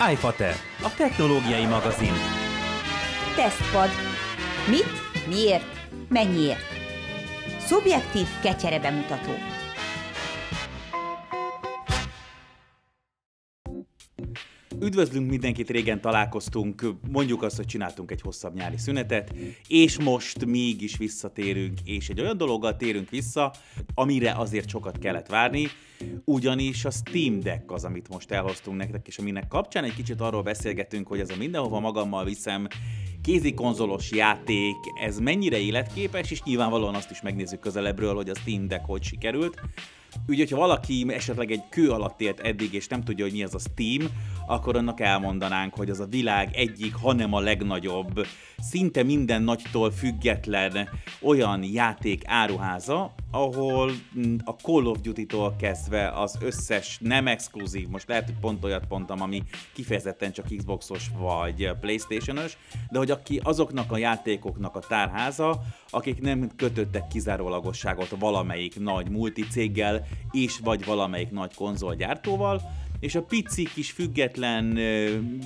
iFater, a technológiai magazin. Tesztpad. Mit, miért, mennyiért? Szubjektív kecsere bemutató. Üdvözlünk mindenkit, régen találkoztunk, mondjuk azt, hogy csináltunk egy hosszabb nyári szünetet, és most mégis visszatérünk, és egy olyan dologgal térünk vissza, amire azért sokat kellett várni, ugyanis a Steam Deck az, amit most elhoztunk nektek, és aminek kapcsán egy kicsit arról beszélgetünk, hogy ez a mindenhova magammal viszem kézikonzolos játék, ez mennyire életképes, és nyilvánvalóan azt is megnézzük közelebbről, hogy a Steam Deck hogy sikerült. Úgy, hogyha valaki esetleg egy kő alatt élt eddig, és nem tudja, hogy mi az a Steam, akkor annak elmondanánk, hogy az a világ egyik, hanem a legnagyobb, szinte minden nagytól független olyan játék áruháza, ahol mm, a Call of Duty-tól kezdve az összes nem exkluzív, most lehet, hogy pont olyat mondtam, ami kifejezetten csak Xboxos vagy Playstation-ös, de hogy aki azoknak a játékoknak a tárháza, akik nem kötöttek kizárólagosságot valamelyik nagy multicéggel és vagy valamelyik nagy konzolgyártóval, és a pici kis független,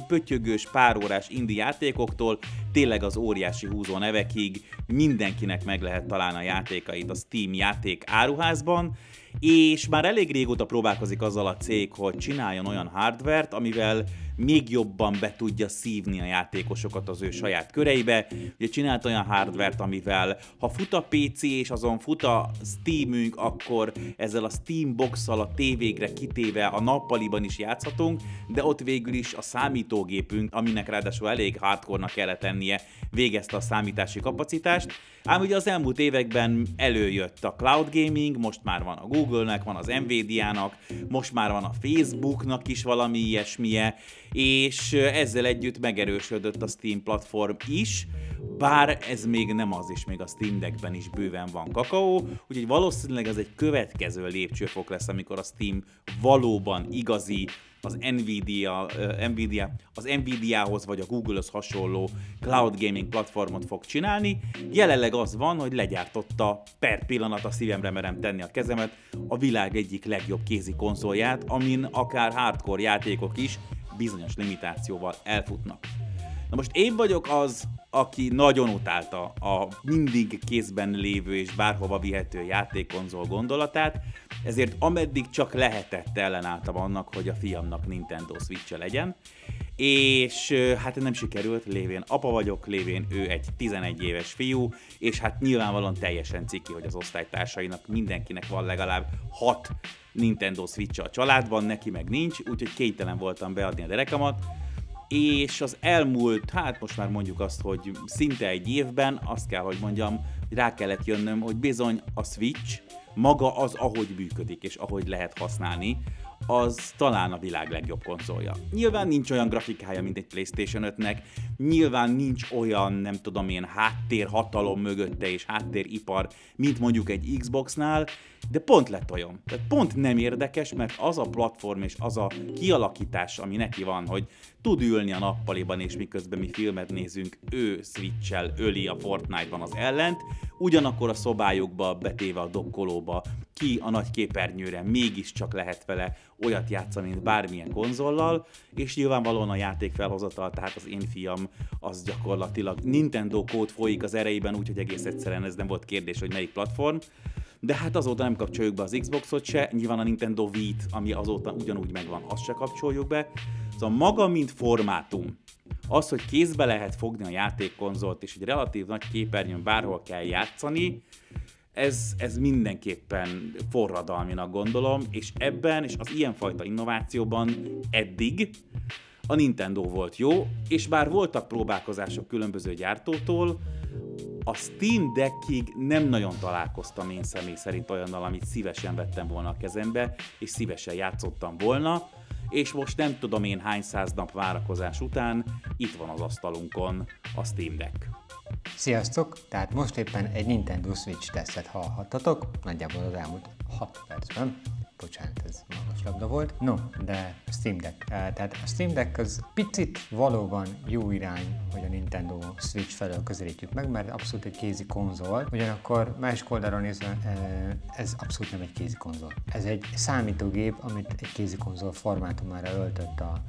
pötyögős, párórás indi játékoktól tényleg az óriási húzó nevekig mindenkinek meg lehet találni a játékait a Steam játék áruházban, és már elég régóta próbálkozik azzal a cég, hogy csináljon olyan hardvert, amivel még jobban be tudja szívni a játékosokat az ő saját köreibe. Ugye csinált olyan hardvert, amivel ha fut a PC és azon fut a Steamünk, akkor ezzel a Steam box-szal a tévégre kitéve a nappaliban is játszhatunk, de ott végül is a számítógépünk, aminek ráadásul elég hardcore-nak kellett tennie, végezte a számítási kapacitást. Ám ugye az elmúlt években előjött a cloud gaming, most már van a Google-nek, van az Nvidia-nak, most már van a Facebooknak is valami ilyesmije, és ezzel együtt megerősödött a Steam platform is, bár ez még nem az, és még a Steam Deckben is bőven van kakaó, úgyhogy valószínűleg ez egy következő lépcsőfok lesz, amikor a Steam valóban igazi az Nvidia, uh, Nvidia, az Nvidia-hoz vagy a Google-hoz hasonló cloud gaming platformot fog csinálni. Jelenleg az van, hogy legyártotta per pillanat a szívemre merem tenni a kezemet a világ egyik legjobb kézi konzolját, amin akár hardcore játékok is bizonyos limitációval elfutnak. Na most én vagyok az, aki nagyon utálta a mindig kézben lévő és bárhova vihető játékkonzol gondolatát, ezért ameddig csak lehetett ellenálltam annak, hogy a fiamnak Nintendo switch -e legyen, és hát nem sikerült, lévén apa vagyok, lévén ő egy 11 éves fiú, és hát nyilvánvalóan teljesen ciki, hogy az osztálytársainak mindenkinek van legalább 6 Nintendo switch a családban, neki meg nincs, úgyhogy kénytelen voltam beadni a derekamat, és az elmúlt, hát most már mondjuk azt, hogy szinte egy évben azt kell, hogy mondjam, rá kellett jönnöm, hogy bizony a Switch maga az, ahogy működik és ahogy lehet használni, az talán a világ legjobb konzolja. Nyilván nincs olyan grafikája, mint egy PlayStation 5-nek, nyilván nincs olyan, nem tudom én, háttérhatalom mögötte és háttéripar, mint mondjuk egy Xboxnál, de pont lett olyan. Tehát pont nem érdekes, mert az a platform és az a kialakítás, ami neki van, hogy tud ülni a nappaliban, és miközben mi filmet nézünk, ő switch öli a Fortnite-ban az ellent, ugyanakkor a szobájukba betéve a dokkolóba, ki a nagy képernyőre, mégiscsak lehet vele olyat játszani, mint bármilyen konzollal, és nyilvánvalóan a játék felhozatal, tehát az én fiam az gyakorlatilag Nintendo kód folyik az erejében, úgyhogy egész egyszerűen ez nem volt kérdés, hogy melyik platform de hát azóta nem kapcsoljuk be az Xboxot se, nyilván a Nintendo Wii-t, ami azóta ugyanúgy megvan, azt se kapcsoljuk be. Szóval maga, mint formátum, az, hogy kézbe lehet fogni a játékkonzolt, és egy relatív nagy képernyőn bárhol kell játszani, ez, ez mindenképpen forradalminak gondolom, és ebben és az ilyenfajta innovációban eddig a Nintendo volt jó, és bár voltak próbálkozások különböző gyártótól, a Steam Deckig nem nagyon találkoztam én személy szerint olyannal, amit szívesen vettem volna a kezembe, és szívesen játszottam volna, és most nem tudom én hány száz nap várakozás után itt van az asztalunkon a Steam Deck. Sziasztok! Tehát most éppen egy Nintendo Switch tesztet hallhattatok, nagyjából az elmúlt 6 percben. Bocsánat, ez magas labda volt. No, de Steam Deck. Tehát a Steam Deck az picit valóban jó irány, hogy a Nintendo Switch felől közelítjük meg, mert abszolút egy kézi konzol, ugyanakkor másik oldalról nézve ez abszolút nem egy kézi konzol. Ez egy számítógép, amit egy kézi konzol formátumára öltött a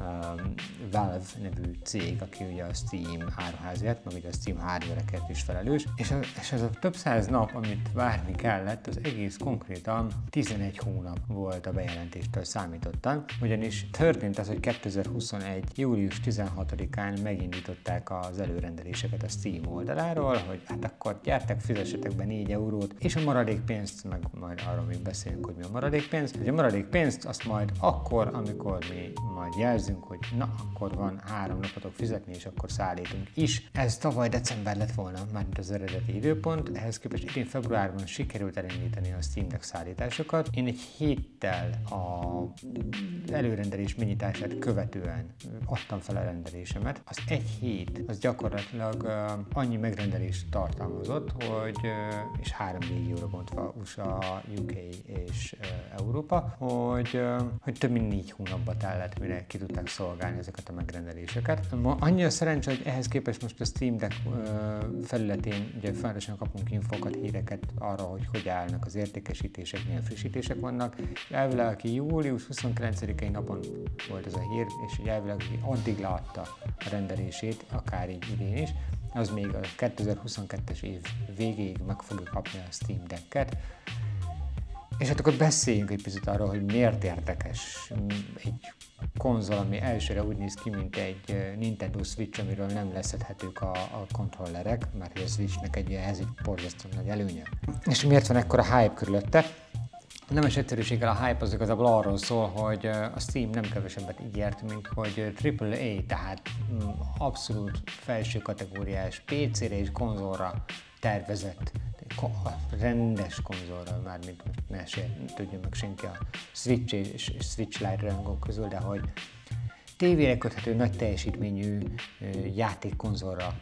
Valve nevű cég, aki ugye a Steam áruházért, meg ugye a Steam hardware is felelős, és, a, és ez a több száz nap, amit várni kellett, az egész konkrétan 11 hónap volt a bejelentéstől számítottan, ugyanis történt az, hogy 2021. július 16-án megindították az előrendeléseket a Steam oldaláról, hogy hát akkor gyertek, fizessetek be 4 eurót, és a maradék pénzt, meg majd arról még beszélünk, hogy mi a maradék pénz, hogy a maradék pénzt azt majd akkor, amikor mi majd jelzünk, hogy na, akkor van három napotok fizetni, és akkor szállítunk is. Ez tavaly december lett volna, már az eredeti időpont, ehhez képest idén februárban sikerült elindítani a Steam Deck szállításokat. Én egy héttel a előrendelés megnyitását követően adtam fel a rendelésemet. Az egy hét, az gyakorlatilag annyi megrendelést tartalmazott, hogy, és három régióra bontva, USA, UK és Európa, hogy, hogy több mint négy hónapba tellett, mire ki tudták szolgálni ezeket a megrendeléseket. Ma annyi a szerencsé, hogy ehhez képest most a Steam Deck felületén ugye folyamatosan kapunk infokat, híreket arra, hogy hogy állnak az értékesítések, milyen frissítések vannak. Elvileg, aki július 29-i napon volt ez a hír, és elvileg aki addig látta a rendelését, akár így idén is, az még a 2022-es év végéig meg fogja kapni a Steam Deck-et. És hát akkor beszéljünk egy picit arról, hogy miért érdekes egy konzol, ami elsőre úgy néz ki, mint egy Nintendo Switch, amiről nem leszedhetők a, a kontrollerek, mert a Switchnek egy, ez egy nagy előnye. És miért van ekkora hype körülötte? Nem is egyszerűséggel a hype az igazából arról szól, hogy a Steam nem kevesebbet ígért, mint hogy AAA, tehát mm, abszolút felső kategóriás PC-re és konzolra tervezett rendes konzolra, már mint most ne se tudja meg senki a Switch és Switch Lite rangok közül, de hogy tévére köthető nagy teljesítményű játékkonzolra,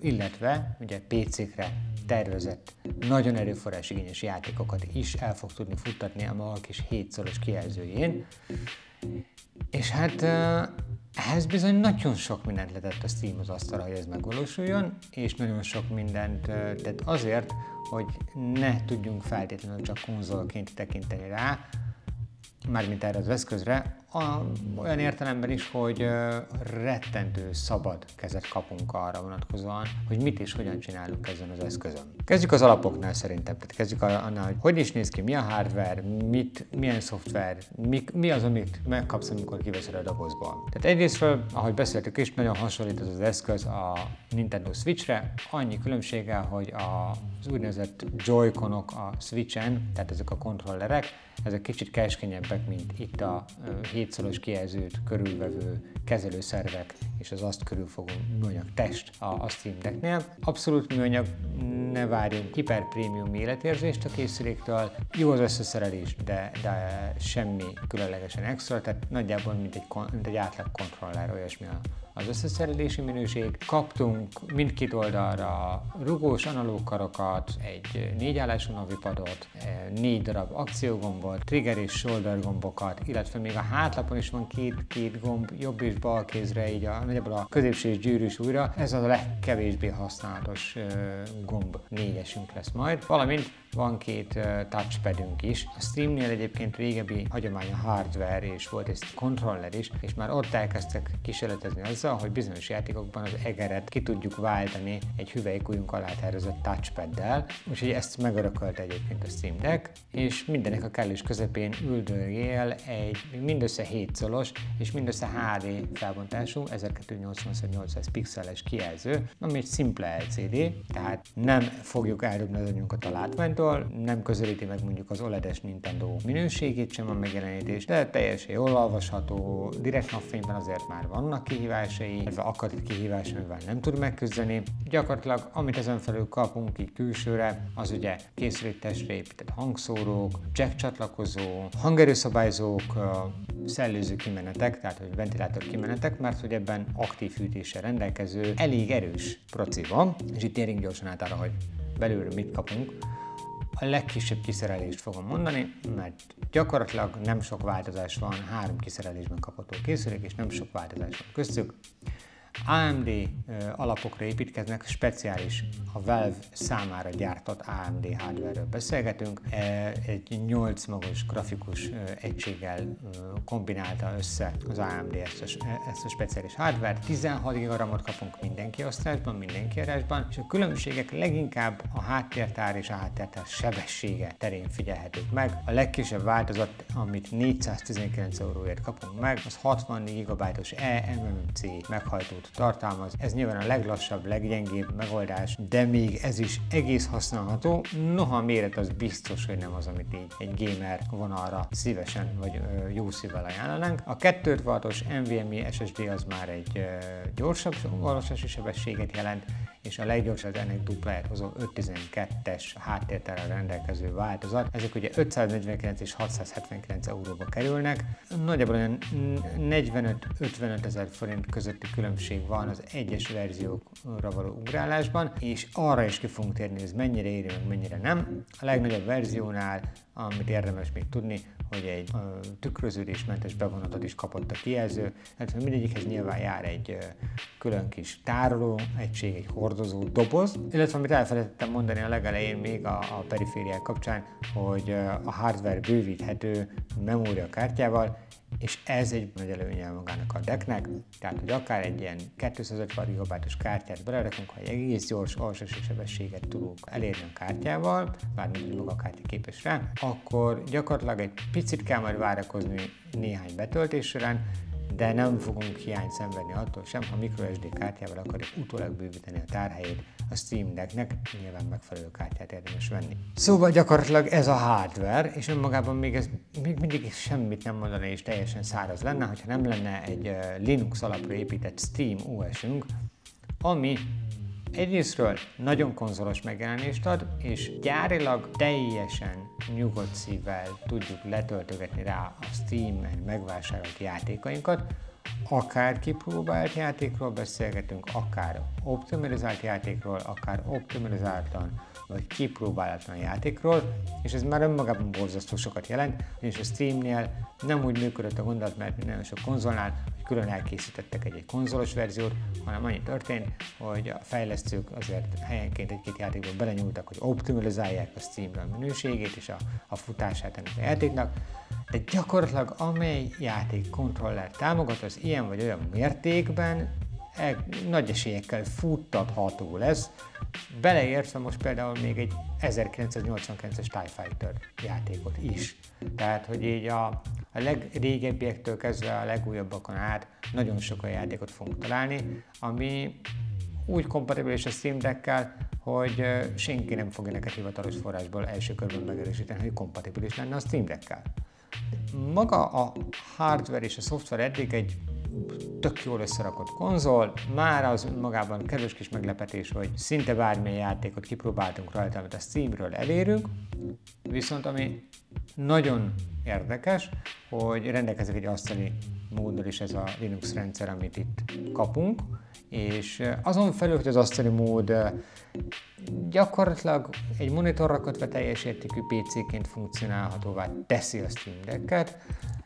illetve ugye PC-kre tervezett, nagyon erőforrásigényes játékokat is el fog tudni futtatni a maga kis 7 szoros kijelzőjén. És hát ehhez bizony nagyon sok mindent letett a Steam az asztalra, hogy ez megvalósuljon, és nagyon sok mindent tett azért, hogy ne tudjunk feltétlenül csak konzolként tekinteni rá, mármint erre az eszközre, a, olyan értelemben is, hogy rettentő szabad kezet kapunk arra vonatkozóan, hogy mit és hogyan csinálunk ezen az eszközön. Kezdjük az alapoknál szerintem, tehát kezdjük annál, hogy hogy is néz ki, mi a hardware, mit, milyen szoftver, mi, mi az, amit megkapsz, amikor kiveszed a dobozból. Tehát egyrésztről, ahogy beszéltük is, nagyon hasonlít ez az eszköz a Nintendo Switchre, annyi különbséggel, hogy az úgynevezett Joy-Conok a Switchen, tehát ezek a kontrollerek, ezek kicsit keskényebbek, mint itt a hétszoros kijelzőt körülvevő kezelőszervek és az azt körülfogó műanyag test a, a Steam Decknél. Abszolút műanyag, ne várjunk hiper prémium életérzést a készüléktől. Jó az összeszerelés, de, de semmi különlegesen extra, tehát nagyjából mint egy, mint egy átlag kontroller, olyasmi a, az összeszerelési minőség. Kaptunk mindkét oldalra rugós analóg karokat, egy négyállású navipadot, négy darab akciógombot, trigger és shoulder gombokat, illetve még a hátlapon is van két-két gomb, jobb és bal kézre, így a, nagyjából a középső és gyűrűs újra. Ez a legkevésbé használatos gomb négyesünk lesz majd. Valamint van két touchpadünk is. A Steamnél egyébként régebbi hagyomány a hardware, és volt egy controller is, és már ott elkezdtek kísérletezni azzal, hogy bizonyos játékokban az egeret ki tudjuk váltani egy hüvelykujjunk alá tervezett touchpaddel, úgyhogy ezt megörökölt egyébként a Steam Deck, és mindenek a kellős közepén üldögél egy mindössze 7 szolos és mindössze HD felbontású 1280x800 pixeles kijelző, ami egy szimpla LCD, tehát nem fogjuk eldobni az anyunkat a látványtól, nem közelíti meg mondjuk az OLED-es Nintendo minőségét sem a megjelenítés, de teljesen jól olvasható, direkt napfényben azért már vannak kihívásai, illetve akad kihívás, amivel nem tud megküzdeni. Gyakorlatilag, amit ezen felül kapunk így külsőre, az ugye készüléktestre épített hangszórók, jack csatlakozó, hangerőszabályzók, szellőző kimenetek, tehát hogy ventilátor kimenetek, mert hogy ebben aktív fűtéssel rendelkező, elég erős proci van, és itt térjünk gyorsan át arra, hogy belülről mit kapunk. A legkisebb kiszerelést fogom mondani, mert gyakorlatilag nem sok változás van, három kiszerelésben kapható készülék, és nem sok változás van köztük. AMD alapokra építkeznek, speciális a Valve számára gyártott AMD hardware-ről beszélgetünk. Egy 8 magos grafikus egységgel kombinálta össze az AMD ezt a, ezt a speciális hardware 16 GB RAM-ot kapunk minden kiosztásban, minden kiadásban, és a különbségek leginkább a háttértár és a háttértár sebessége terén figyelhetők meg. A legkisebb változat, amit 419 euróért kapunk meg, az 64 GB-os eMMC meghajtó adatot tartalmaz. Ez nyilván a leglassabb, leggyengébb megoldás, de még ez is egész használható. Noha a méret az biztos, hogy nem az, amit így egy gamer vonalra szívesen vagy ö, jó szívvel ajánlanánk. A 2 wattos NVMe SSD az már egy ö, gyorsabb olvasási sebességet jelent, és a leggyorsabb ennek dupláját hozó 512-es háttértárral rendelkező változat. Ezek ugye 549 és 679 euróba kerülnek. Nagyjából olyan 45-55 ezer forint közötti különbség van az egyes verziókra való ugrálásban, és arra is ki fogunk térni, hogy ez mennyire meg mennyire nem. A legnagyobb verziónál, amit érdemes még tudni, hogy egy tükröződésmentes bevonatot is kapott a kijelző, hát mindegyikhez nyilván jár egy külön kis tároló egység, egy hordozó doboz, illetve amit elfelejtettem mondani a legelején még a, a perifériák kapcsán, hogy a hardware bővíthető memóriakártyával, és ez egy nagy előnye magának a decknek, tehát hogy akár egy ilyen 250 GB-os kártyát belerakunk, ha egy egész gyors alsósi sebességet tudunk elérni a kártyával, bár nem maga a kártya képes rá, akkor gyakorlatilag egy picit kell majd várakozni néhány betöltés során, de nem fogunk hiányt szenvedni attól sem, ha microSD kártyával akarjuk utólag bővíteni a tárhelyét a Steam Decknek, nyilván megfelelő kártyát érdemes venni. Szóval gyakorlatilag ez a hardware, és önmagában még ez még mindig semmit nem mondana és teljesen száraz lenne, hogyha nem lenne egy Linux alapra épített Steam OS-ünk, ami Egyrésztről nagyon konzolos megjelenést ad, és gyárilag teljesen nyugodt szívvel tudjuk letöltögetni rá a Steam-en megvásárolt játékainkat, akár kipróbált játékról beszélgetünk, akár optimalizált játékról, akár optimalizáltan vagy kipróbálatlan játékról, és ez már önmagában borzasztó sokat jelent, és a Steamnél nem úgy működött a gondolat, mert nagyon sok konzolnál, hogy külön elkészítettek egy, egy konzolos verziót, hanem annyi történt, hogy a fejlesztők azért helyenként egy-két játékból belenyúltak, hogy optimalizálják a Steamről a minőségét és a, a futását ennek a játéknak, de gyakorlatilag amely játék kontroller támogat, az ilyen vagy olyan mértékben e, nagy esélyekkel futtatható lesz, beleértve most például még egy 1989-es TIE Fighter játékot is. Tehát, hogy így a, a legrégebbiektől kezdve a legújabbakon át nagyon sok olyan játékot fogunk találni, ami úgy kompatibilis a Steam Deck-kel, hogy senki nem fogja neked hivatalos forrásból első körben megerősíteni, hogy kompatibilis lenne a Steam Deck-kel. Maga a hardware és a szoftver eddig egy tök jól összerakott konzol, már az magában kevés kis meglepetés, hogy szinte bármilyen játékot kipróbáltunk rajta, amit a Steamről elérünk, viszont ami nagyon érdekes, hogy rendelkezik egy asztali móddal is ez a Linux rendszer, amit itt kapunk, és azon felül, hogy az asztali mód gyakorlatilag egy monitorra kötve teljes értékű PC-ként funkcionálhatóvá teszi a Steam Deck-et,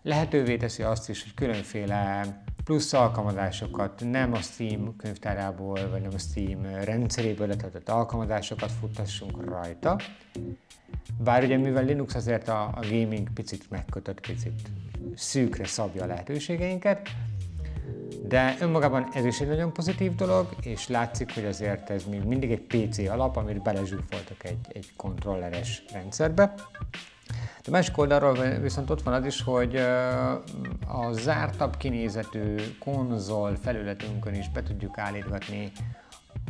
lehetővé teszi azt is, hogy különféle plusz alkalmazásokat nem a Steam könyvtárából, vagy nem a Steam rendszeréből letöltött alkalmazásokat futtassunk rajta. Bár ugye mivel Linux azért a, a gaming picit megkötött, picit szűkre szabja a lehetőségeinket, de önmagában ez is egy nagyon pozitív dolog, és látszik, hogy azért ez még mindig egy PC alap, amit belezsúfoltak egy, egy kontrolleres rendszerbe. De másik oldalról viszont ott van az is, hogy a zártabb kinézetű konzol felületünkön is be tudjuk állítgatni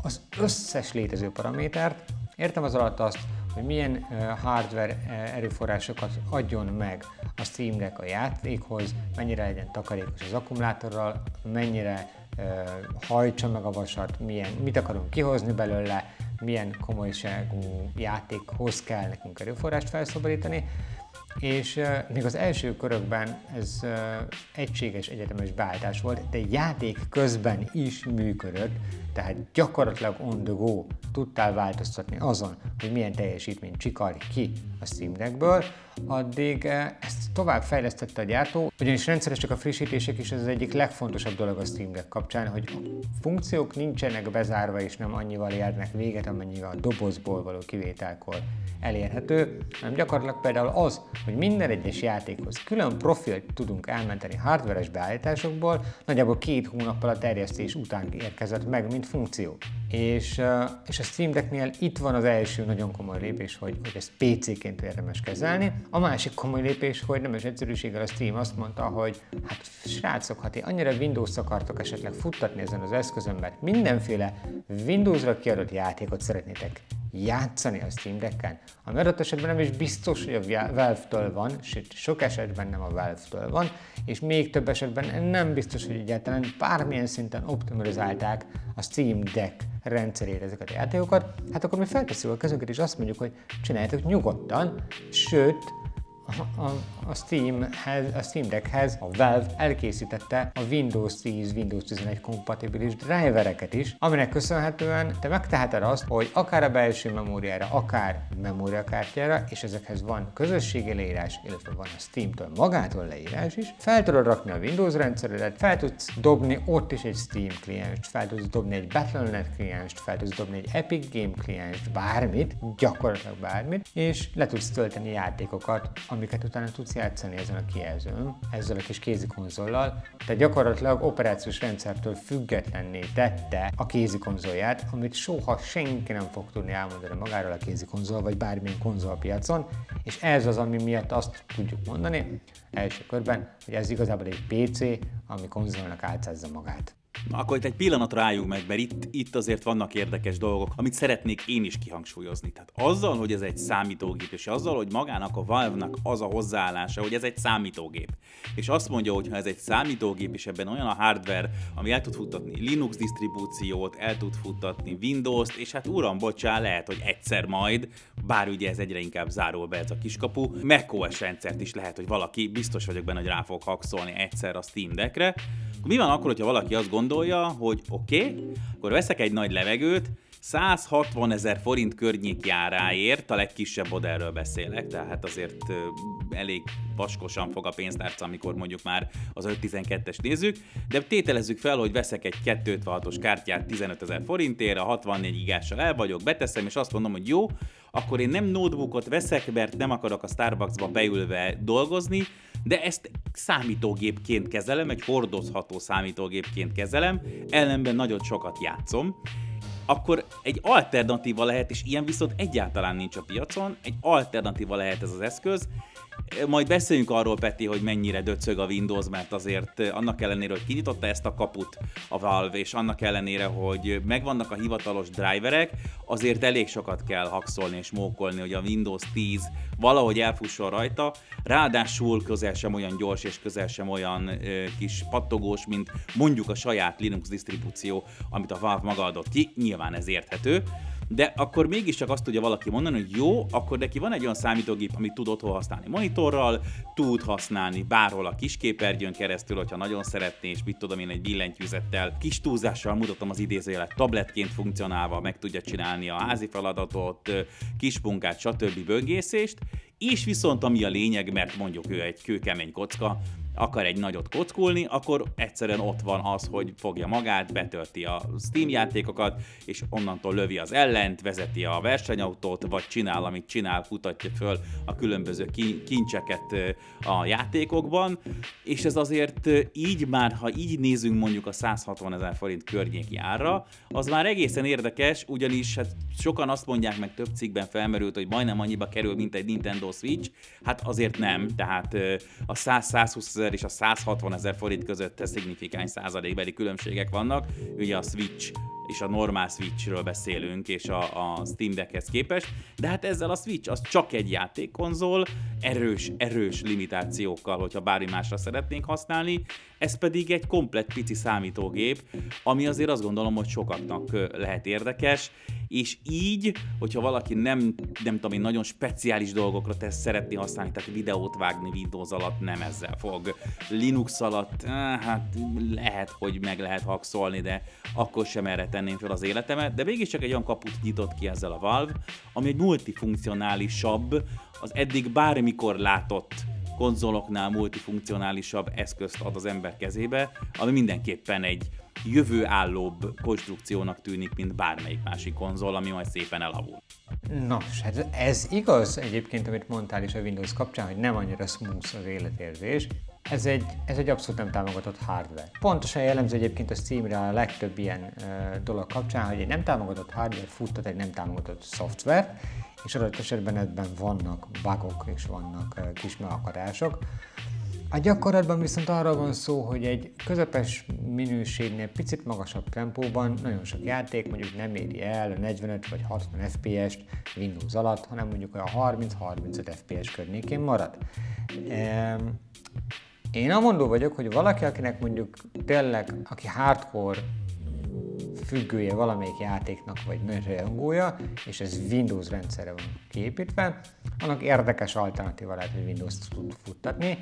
az összes létező paramétert. Értem az alatt azt, hogy milyen hardware erőforrásokat adjon meg a Steam Deck a játékhoz, mennyire legyen takarékos az akkumulátorral, mennyire hajtsa meg a vasat, milyen, mit akarunk kihozni belőle, milyen komolyságú játékhoz kell nekünk erőforrást felszabadítani, és még az első körökben ez uh, egységes egyetemes beállítás volt, de játék közben is működött, tehát gyakorlatilag on the go tudtál változtatni azon, hogy milyen teljesítményt csikar ki a Steam Deckből, addig ezt tovább fejlesztette a gyártó, ugyanis rendszeresek a frissítések is ez az egyik legfontosabb dolog a Steam Deck kapcsán, hogy a funkciók nincsenek bezárva és nem annyival érnek véget, amennyivel a dobozból való kivételkor elérhető, hanem gyakorlatilag például az, hogy minden egyes játékhoz külön profilt tudunk elmenteni hardveres beállításokból, nagyjából két hónappal a terjesztés után érkezett meg, mint funkció. És, és a Steam Decknél itt van az első nagyon komoly lépés, hogy, hogy ezt PC-ként érdemes kezelni. A másik komoly lépés, hogy nem is egyszerűséggel a Steam azt mondta, hogy hát srácok, ha ti annyira Windows akartok esetleg futtatni ezen az eszközön, mert mindenféle Windowsra kiadott játékot szeretnétek játszani a Steam Deck-en, ami adott esetben nem is biztos, hogy a Valve-től van, sőt, sok esetben nem a Valve-től van, és még több esetben nem biztos, hogy egyáltalán bármilyen szinten optimalizálták a Steam Deck rendszerére ezeket a játékokat, hát akkor mi feltesszük a kezünket és azt mondjuk, hogy csináljátok nyugodtan, sőt, a, a, Steamhez, a Steam Deckhez a Valve elkészítette a Windows 10, Windows 11 kompatibilis drivereket is, aminek köszönhetően te megteheted azt, hogy akár a belső memóriára, akár memóriakártyára, és ezekhez van közösségi leírás, illetve van a Steam-től magától leírás is, fel tudod rakni a Windows rendszeredet, fel tudsz dobni ott is egy Steam klienst, fel tudsz dobni egy Battle.net klienst, fel tudsz dobni egy Epic Game klienst, bármit, gyakorlatilag bármit, és le tudsz tölteni játékokat, amiket utána tudsz játszani ezen a kijelzőn, ezzel a kis kézikonzollal. Tehát gyakorlatilag operációs rendszertől függetlenné tette a kézikonzolját, amit soha senki nem fog tudni elmondani magáról a kézikonzol, vagy bármilyen konzolpiacon, és ez az, ami miatt azt tudjuk mondani első körben, hogy ez igazából egy PC, ami konzolnak álcázza magát. Akkor itt egy pillanatra álljunk meg, mert itt, itt azért vannak érdekes dolgok, amit szeretnék én is kihangsúlyozni. Tehát azzal, hogy ez egy számítógép, és azzal, hogy magának a Valve-nak az a hozzáállása, hogy ez egy számítógép. És azt mondja, hogy ha ez egy számítógép, és ebben olyan a hardware, ami el tud futtatni Linux disztribúciót, el tud futtatni Windows-t, és hát uram, bocsá, lehet, hogy egyszer majd, bár ugye ez egyre inkább zárul be ez a kiskapu, macOS rendszert is lehet, hogy valaki, biztos vagyok benne, hogy rá fog hakszolni egyszer a Steam Deckre, mi van akkor, hogyha valaki azt gondolja, hogy oké, okay, akkor veszek egy nagy levegőt, 160 ezer forint környék járáért, a legkisebb modellről beszélek, tehát azért elég vaskosan fog a pénztárca, amikor mondjuk már az 512-es nézzük, de tételezzük fel, hogy veszek egy 256-os kártyát 15 ezer forintért, a 64 gigással el vagyok, beteszem, és azt mondom, hogy jó, akkor én nem notebookot veszek, mert nem akarok a Starbucksba beülve dolgozni, de ezt számítógépként kezelem, egy hordozható számítógépként kezelem, ellenben nagyon sokat játszom, akkor egy alternatíva lehet, és ilyen viszont egyáltalán nincs a piacon, egy alternatíva lehet ez az eszköz, majd beszéljünk arról, Peti, hogy mennyire döcög a Windows, mert azért eh, annak ellenére, hogy kinyitotta ezt a kaput a Valve, és annak ellenére, hogy megvannak a hivatalos driverek, azért elég sokat kell hakszolni és mókolni, hogy a Windows 10 valahogy elfusson rajta, ráadásul közel sem olyan gyors és közel sem olyan ö, eh, kis pattogós, mint mondjuk a saját Linux disztribúció, amit a Valve maga adott ki, nyilván ez érthető, de akkor mégiscsak azt tudja valaki mondani, hogy jó, akkor neki van egy olyan számítógép, amit tud otthon használni monitorral, tud használni bárhol a kisképernyőn keresztül, hogyha nagyon szeretné, és mit tudom én, egy billentyűzettel, kis túlzással mutatom az idézőjelet, tabletként funkcionálva meg tudja csinálni a házi feladatot, kis munkát, stb. böngészést, és viszont ami a lényeg, mert mondjuk ő egy kőkemény kocka, akar egy nagyot kockulni, akkor egyszerűen ott van az, hogy fogja magát, betölti a Steam játékokat, és onnantól lövi az ellent, vezeti a versenyautót, vagy csinál, amit csinál, kutatja föl a különböző kincseket a játékokban, és ez azért így már, ha így nézünk mondjuk a 160 ezer forint környéki ára, az már egészen érdekes, ugyanis hát sokan azt mondják, meg több cikkben felmerült, hogy majdnem annyiba kerül, mint egy Nintendo Switch, hát azért nem, tehát a 100-120 ezer és a 160 ezer forint között szignifikáns százalékbeli különbségek vannak. Ugye a Switch és a normál Switchről beszélünk, és a, a Steam Deckhez képest, de hát ezzel a Switch az csak egy játékkonzol, erős, erős limitációkkal, hogyha bármi másra szeretnénk használni, ez pedig egy komplett pici számítógép, ami azért azt gondolom, hogy sokaknak lehet érdekes, és így, hogyha valaki nem, nem tudom én, nagyon speciális dolgokra tesz, szeretné használni, tehát videót vágni Windows alatt nem ezzel fog. Linux alatt, eh, hát lehet, hogy meg lehet hakszolni, de akkor sem erre tenném fel az életemet, de csak egy olyan kaput nyitott ki ezzel a Valve, ami egy multifunkcionálisabb, az eddig bármikor látott konzoloknál multifunkcionálisabb eszközt ad az ember kezébe, ami mindenképpen egy jövőállóbb konstrukciónak tűnik, mint bármelyik másik konzol, ami majd szépen elavul. Nos, hát ez igaz egyébként, amit mondtál is a Windows kapcsán, hogy nem annyira smooth az életérzés. Ez egy, ez egy abszolút nem támogatott hardware. Pontosan jellemző egyébként a Steamre a legtöbb ilyen uh, dolog kapcsán, hogy egy nem támogatott hardware futtat egy nem támogatott szoftver, és adott esetben ebben vannak bugok és vannak uh, kis megakadások. A gyakorlatban viszont arra van szó, hogy egy közepes minőségnél picit magasabb tempóban nagyon sok játék mondjuk nem éri el a 45 vagy 60 FPS-t Windows alatt, hanem mondjuk olyan 30-35 FPS környékén marad. Én amondó vagyok, hogy valaki, akinek mondjuk tényleg, aki hardcore függője valamelyik játéknak, vagy rajongója, és ez Windows rendszerre van kiépítve, annak érdekes alternatíva lehet, hogy Windows-t tud futtatni.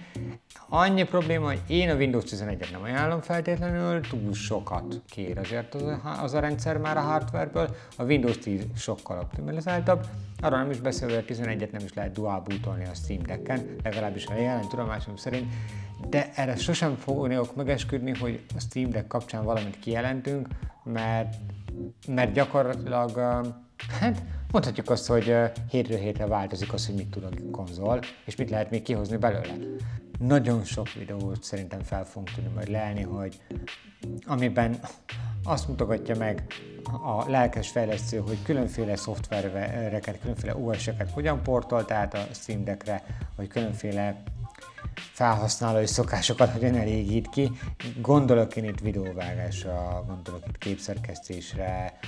Annyi probléma, hogy én a Windows 11-et nem ajánlom feltétlenül, túl sokat kér azért az a, az a rendszer már a hardwareből, a Windows 10 sokkal optimalizáltabb, arra nem is beszélve, hogy a 11-et nem is lehet dual bootolni a Steam Deck-en, legalábbis a jelen tudomásom szerint, de erre sosem fogok megesküdni, hogy a Steam Deck kapcsán valamit kijelentünk, mert, mert gyakorlatilag, hát mondhatjuk azt, hogy hétről hétre változik az, hogy mit tud a konzol, és mit lehet még kihozni belőle. Nagyon sok videót szerintem fel fogunk tudni majd leelni, hogy amiben azt mutogatja meg a lelkes fejlesztő, hogy különféle szoftvereket, különféle OS-eket hogyan portolt át a Steam Deckre, hogy különféle felhasználói szokásokat hogyan elégít ki. Gondolok én itt videóvágásra, gondolok itt képszerkesztésre,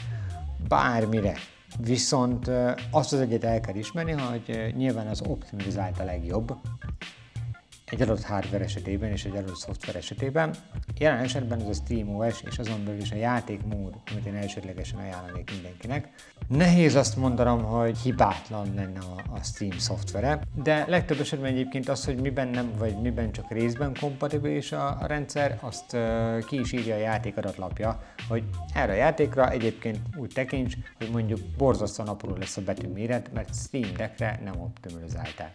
bármire. Viszont azt az egyet el kell ismerni, hogy nyilván az optimalizált a legjobb, egy adott hardware esetében és egy adott szoftver esetében. Jelen esetben ez a SteamOS és azon belül is a játékmód, amit én elsődlegesen ajánlanék mindenkinek. Nehéz azt mondanom, hogy hibátlan lenne a, Steam szoftvere, de legtöbb esetben egyébként az, hogy miben nem, vagy miben csak részben kompatibilis a, a rendszer, azt uh, ki is írja a játék adatlapja, hogy erre a játékra egyébként úgy tekints, hogy mondjuk borzasztóan apró lesz a betűméret, mert Steam Deckre nem optimalizálták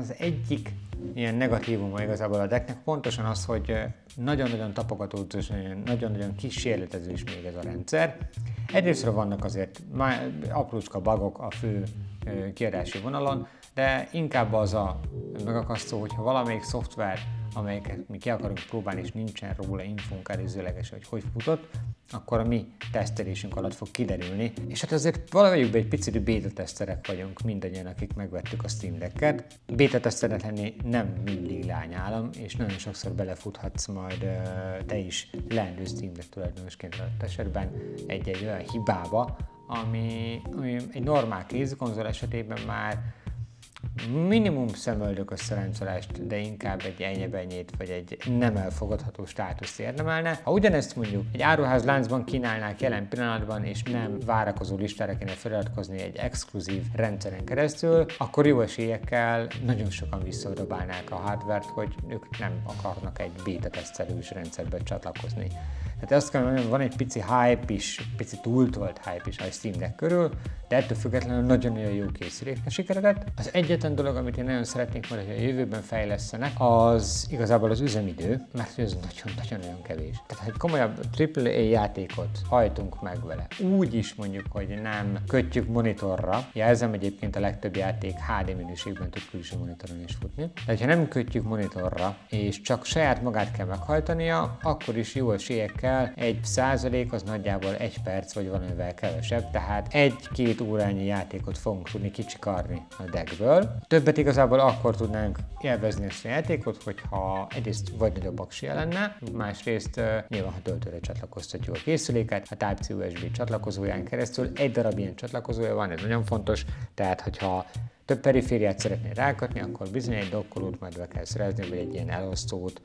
az egyik ilyen negatívuma igazából a decknek pontosan az, hogy nagyon-nagyon tapogatózó és nagyon-nagyon kísérletező is még ez a rendszer. Egyrészt vannak azért aprócska bugok a fő kiadási vonalon, de inkább az a megakasztó, hogyha valamelyik szoftver amelyeket mi ki akarunk próbálni, és nincsen róla infónk előzőlegesen, hogy hogy futott, akkor a mi tesztelésünk alatt fog kiderülni. És hát azért valamiukban egy picit beta teszterek vagyunk mindannyian, akik megvettük a Steam Deck-et. Beta teszterek lenni nem mindig lányállam, és nagyon sokszor belefuthatsz majd te is leendő Steam Deck tulajdonosként adott esetben egy-egy olyan hibába, ami, ami egy normál kézikonzol esetében már minimum szemöldök összeráncolást, de inkább egy ennyebenyét vagy egy nem elfogadható státuszt érdemelne. Ha ugyanezt mondjuk egy áruház láncban kínálnák jelen pillanatban, és nem várakozó listára kéne feliratkozni egy exkluzív rendszeren keresztül, akkor jó esélyekkel nagyon sokan visszadobálnák a hardvert, hogy ők nem akarnak egy beta tesztelős rendszerbe csatlakozni. Tehát azt kell mondani, van egy pici hype is, pici túltolt hype is a Steam Deck körül, de ettől függetlenül nagyon-nagyon jó készüléknek sikeredett. Az egyetlen dolog, amit én nagyon szeretnék majd, hogy a jövőben fejlesztenek, az igazából az üzemidő, mert ez nagyon-nagyon kevés. Tehát, hogy komolyabb AAA játékot hajtunk meg vele, úgy is mondjuk, hogy nem kötjük monitorra, jelzem egyébként a legtöbb játék HD minőségben tud külső monitoron is futni, de ha nem kötjük monitorra, és csak saját magát kell meghajtania, akkor is jó esélyekkel egy százalék az nagyjából egy perc vagy valamivel kevesebb, tehát egy-két órányi játékot fogunk tudni kicsikarni a deckből. Többet igazából akkor tudnánk élvezni ezt a játékot, hogyha egyrészt vagy nagyobb aksia lenne, másrészt nyilván, ha töltőre csatlakoztatjuk a készüléket, a Type-C USB csatlakozóján keresztül egy darab ilyen csatlakozója van, ez nagyon fontos, tehát hogyha több perifériát szeretnél rákatni, akkor bizony egy dokkolót majd be kell szerezni, vagy egy ilyen elosztót.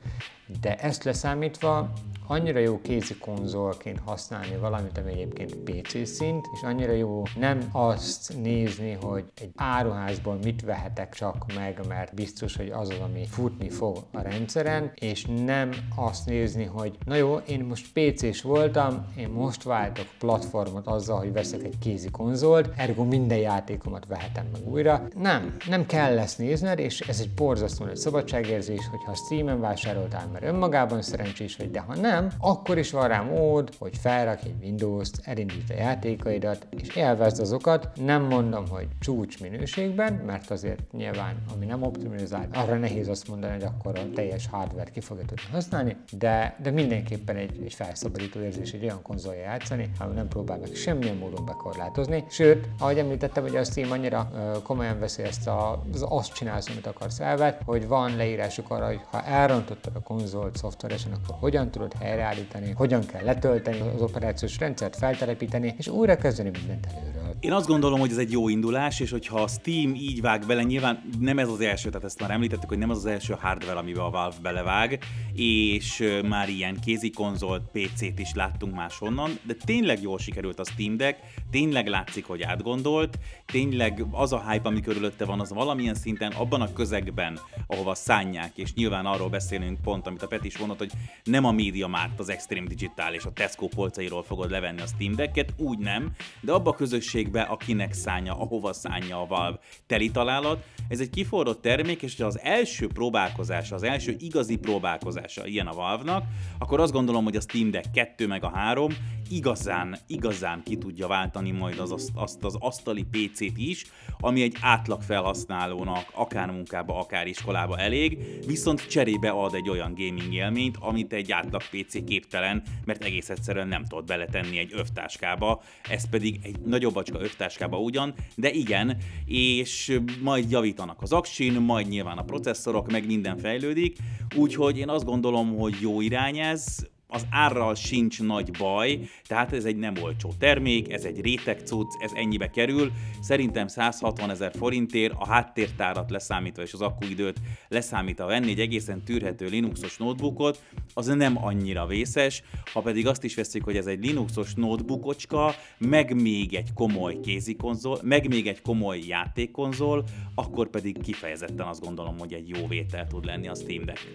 De ezt leszámítva annyira jó kézi konzolként használni valamit, ami egyébként PC szint, és annyira jó nem azt nézni, hogy egy áruházból mit vehetek csak meg, mert biztos, hogy az az, ami futni fog a rendszeren, és nem azt nézni, hogy na jó, én most PC-s voltam, én most váltok platformot azzal, hogy veszek egy kézi konzolt, ergo minden játékomat vehetem meg újra. Nem, nem kell ezt nézned, és ez egy borzasztó nagy szabadságérzés, hogyha Steam-en vásároltál, mert önmagában szerencsés vagy, de ha nem, akkor is van rá mód, hogy felrak egy Windows-t, elindítsd a játékaidat, és élvezd azokat. Nem mondom, hogy csúcs minőségben, mert azért nyilván, ami nem optimalizált, arra nehéz azt mondani, hogy akkor a teljes hardware ki fogja tudni használni, de, de mindenképpen egy, egy felszabadító érzés egy olyan konzolja játszani, ahol nem próbál meg semmilyen módon bekorlátozni. Sőt, ahogy említettem, hogy a Steam annyira uh, komolyan veszi ezt a, az azt csinálsz, amit akarsz elvet, hogy van leírásuk arra, hogy ha elrontottad a konzolt szoftveresen, akkor hogyan tudod helyreállítani, hogyan kell letölteni az operációs rendszert, feltelepíteni, és újra kezdeni mindent előről. Én azt gondolom, hogy ez egy jó indulás, és hogyha a Steam így vág bele, nyilván nem ez az első, tehát ezt már említettük, hogy nem az az első hardware, amiben a Valve belevág, és már ilyen kézi konzolt, PC-t is láttunk máshonnan, de tényleg jól sikerült a Steam Deck, tényleg látszik, hogy átgondolt, tényleg az a hype, ami körülötte van, az valamilyen szinten abban a közegben, ahova szánják, és nyilván arról beszélünk pont, amit a Peti is mondott, hogy nem a Media Markt, az Extreme Digital és a Tesco polcairól fogod levenni a Steam Decket, úgy nem, de abba a közösségbe, akinek szánja, ahova szánja a Valve teli találat, ez egy kiforrott termék, és az első próbálkozása, az első igazi próbálkozása ilyen a Valve-nak, akkor azt gondolom, hogy a Steam Deck 2 meg a 3 igazán, igazán ki tudja váltani majd az, azt, azt az asztali PC-t is, ami egy átlag felhasználónak akár munkába, akár iskolába elég, viszont cserébe ad egy olyan gaming élményt, amit egy átlag PC képtelen, mert egész egyszerűen nem tud beletenni egy övtáskába, ez pedig egy nagyobbacska övtáskába ugyan, de igen, és majd javítanak az aksin, majd nyilván a processzorok, meg minden fejlődik, úgyhogy én azt gondolom, hogy jó irány ez, az árral sincs nagy baj, tehát ez egy nem olcsó termék, ez egy réteg cucc, ez ennyibe kerül. Szerintem 160 ezer forintért a háttértárat leszámítva és az akkuidőt leszámítva venni egy egészen tűrhető Linuxos notebookot, az nem annyira vészes, ha pedig azt is veszik, hogy ez egy Linuxos notebookocska, meg még egy komoly kézikonzol, meg még egy komoly játékkonzol, akkor pedig kifejezetten azt gondolom, hogy egy jó vétel tud lenni a Steam Deck.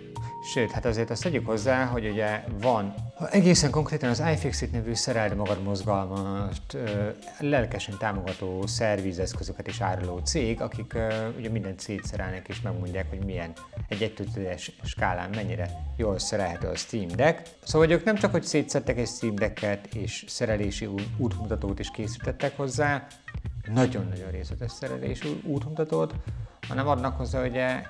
Sőt, hát azért azt tegyük hozzá, hogy ugye van egészen konkrétan az iFixit nevű szerelde magad mozgalmat lelkesen támogató szervizeszközöket is áruló cég, akik ugye mindent szétszerelnek és megmondják, hogy milyen egy 1 skálán mennyire jól szerelhető a Steam Deck. Szóval ők nem csak, hogy szétszedtek egy Steam Decket és szerelési útmutatót is készítettek hozzá, nagyon-nagyon részletes szerelési útmutatót, hanem adnak hozzá ugye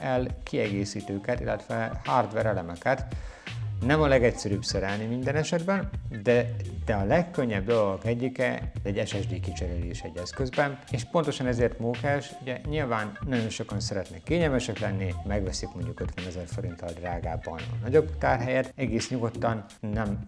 el kiegészítőket, illetve hardware elemeket, nem a legegyszerűbb szerelni minden esetben, de, de a legkönnyebb dolgok egyike egy SSD kicserélés egy eszközben, és pontosan ezért mókás, ugye nyilván nagyon sokan szeretnek kényelmesek lenni, megveszik mondjuk 50 ezer forinttal drágábban a nagyobb tárhelyet, egész nyugodtan nem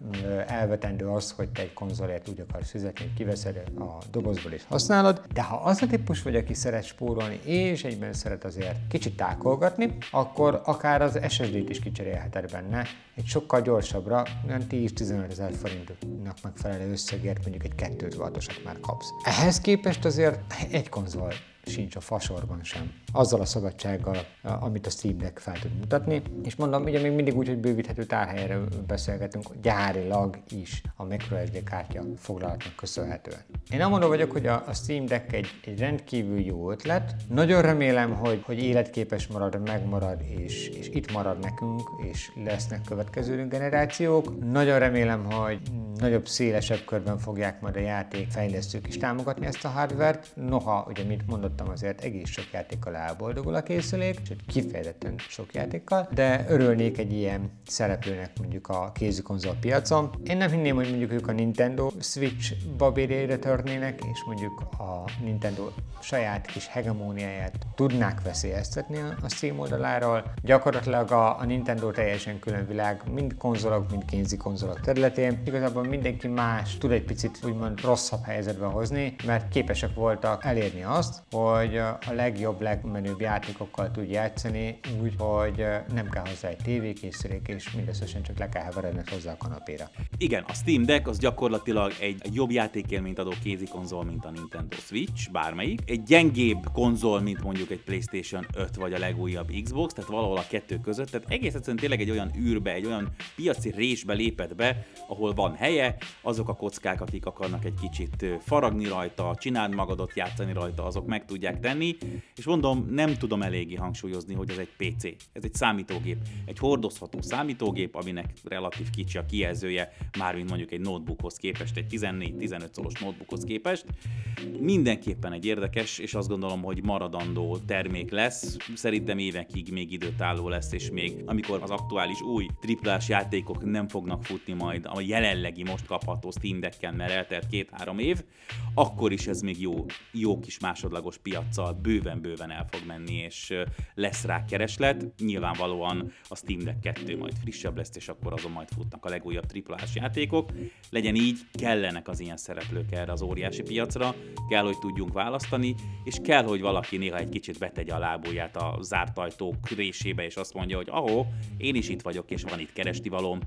elvetendő az, hogy te egy konzolért úgy akarsz fizetni, kiveszed a dobozból és használod, de ha az a típus vagy, aki szeret spórolni, és egyben szeret azért kicsit tákolgatni, akkor akár az SSD-t is kicserélheted benne, egy sokkal gyorsabbra, olyan 10-15 ezer forintnak megfelelő összegért mondjuk egy 2 wattosat már kapsz. Ehhez képest azért egy konzol sincs a fasorban sem. Azzal a szabadsággal, amit a Steam Deck fel tud mutatni. És mondom, ugye még mindig úgy, hogy bővíthető tárhelyről beszélgetünk, gyárilag is a microSD kártya foglalatnak köszönhetően. Én amondó vagyok, hogy a, Steam Deck egy, egy rendkívül jó ötlet. Nagyon remélem, hogy, hogy életképes marad, megmarad, és, és itt marad nekünk, és lesznek következő generációk. Nagyon remélem, hogy nagyobb, szélesebb körben fogják majd a játék fejlesztők is támogatni ezt a hardware-t. Noha, ugye, mint mondottam, azért egész sok játékkal elboldogul a készülék, sőt kifejezetten sok játékkal, de örülnék egy ilyen szereplőnek mondjuk a konzol piacon. Én nem hinném, hogy mondjuk ők a Nintendo Switch babérére törnének, és mondjuk a Nintendo saját kis hegemóniáját tudnák veszélyeztetni a Steam oldaláról. Gyakorlatilag a, a Nintendo teljesen külön világ, mind konzolok, mind kézi konzolok területén. Igazából mindenki más tud egy picit úgymond rosszabb helyzetbe hozni, mert képesek voltak elérni azt, hogy a legjobb, legmenőbb játékokkal tud játszani, úgy, hogy nem kell hozzá egy tévékészülék, és mindösszesen csak le kell heveredned hozzá a kanapéra. Igen, a Steam Deck az gyakorlatilag egy jobb játékélményt adó kézi konzol, mint a Nintendo Switch, bármelyik. Egy gyengébb konzol, mint mondjuk egy PlayStation 5 vagy a legújabb Xbox, tehát valahol a kettő között. Tehát egész egyszerűen tényleg egy olyan űrbe, egy olyan piaci résbe lépett be, ahol van helye, azok a kockák, akik akarnak egy kicsit faragni rajta, csináld magadot, játszani rajta, azok meg tudják tenni, és mondom, nem tudom eléggé hangsúlyozni, hogy ez egy PC, ez egy számítógép, egy hordozható számítógép, aminek relatív kicsi a kijelzője, mármint mondjuk egy notebookhoz képest, egy 14-15 szoros notebookhoz képest. Mindenképpen egy érdekes, és azt gondolom, hogy maradandó termék lesz, szerintem évekig még időtálló lesz, és még amikor az aktuális új triplás játékok nem fognak futni majd a jelenlegi most kapható Steam Deck-en, mert eltelt két-három év, akkor is ez még jó, jó kis másodlagos piaccal bőven-bőven el fog menni, és lesz rá kereslet. Nyilvánvalóan a Steam Deck 2 majd frissebb lesz, és akkor azon majd futnak a legújabb triplás játékok. Legyen így, kellenek az ilyen szereplők erre az óriási piacra, kell, hogy tudjunk választani, és kell, hogy valaki néha egy kicsit betegye a lábúját a zárt ajtók résébe, és azt mondja, hogy ahó, én is itt vagyok, és van itt keresti valóm.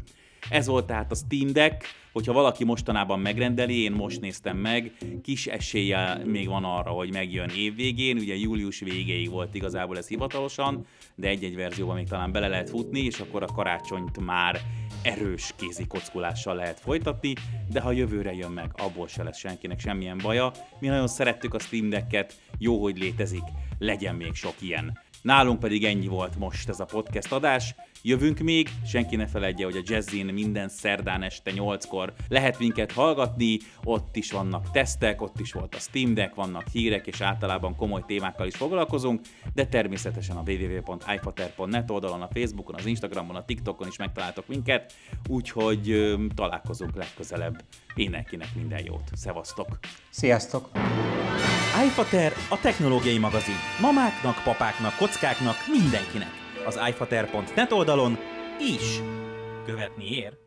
Ez volt tehát a Steam Deck, hogyha valaki mostanában megrendeli, én most néztem meg, kis esélye még van arra, hogy megjön évvégén, ugye július végéig volt igazából ez hivatalosan, de egy-egy verzióban még talán bele lehet futni, és akkor a karácsonyt már erős kézi kockulással lehet folytatni, de ha jövőre jön meg, abból se lesz senkinek semmilyen baja. Mi nagyon szerettük a Steam Deck-et, jó, hogy létezik, legyen még sok ilyen. Nálunk pedig ennyi volt most ez a podcast adás. Jövünk még, senki ne feledje, hogy a Jazzin minden szerdán este 8-kor lehet minket hallgatni, ott is vannak tesztek, ott is volt a Steam Deck, vannak hírek, és általában komoly témákkal is foglalkozunk, de természetesen a www.ifater.net oldalon, a Facebookon, az Instagramon, a TikTokon is megtaláltok minket, úgyhogy ö, találkozunk legközelebb. Mindenkinek minden jót. Szevasztok! Sziasztok! iFater a technológiai magazin. Mamáknak, papáknak, kockáknak, mindenkinek. Az iFater.net oldalon is követni ér.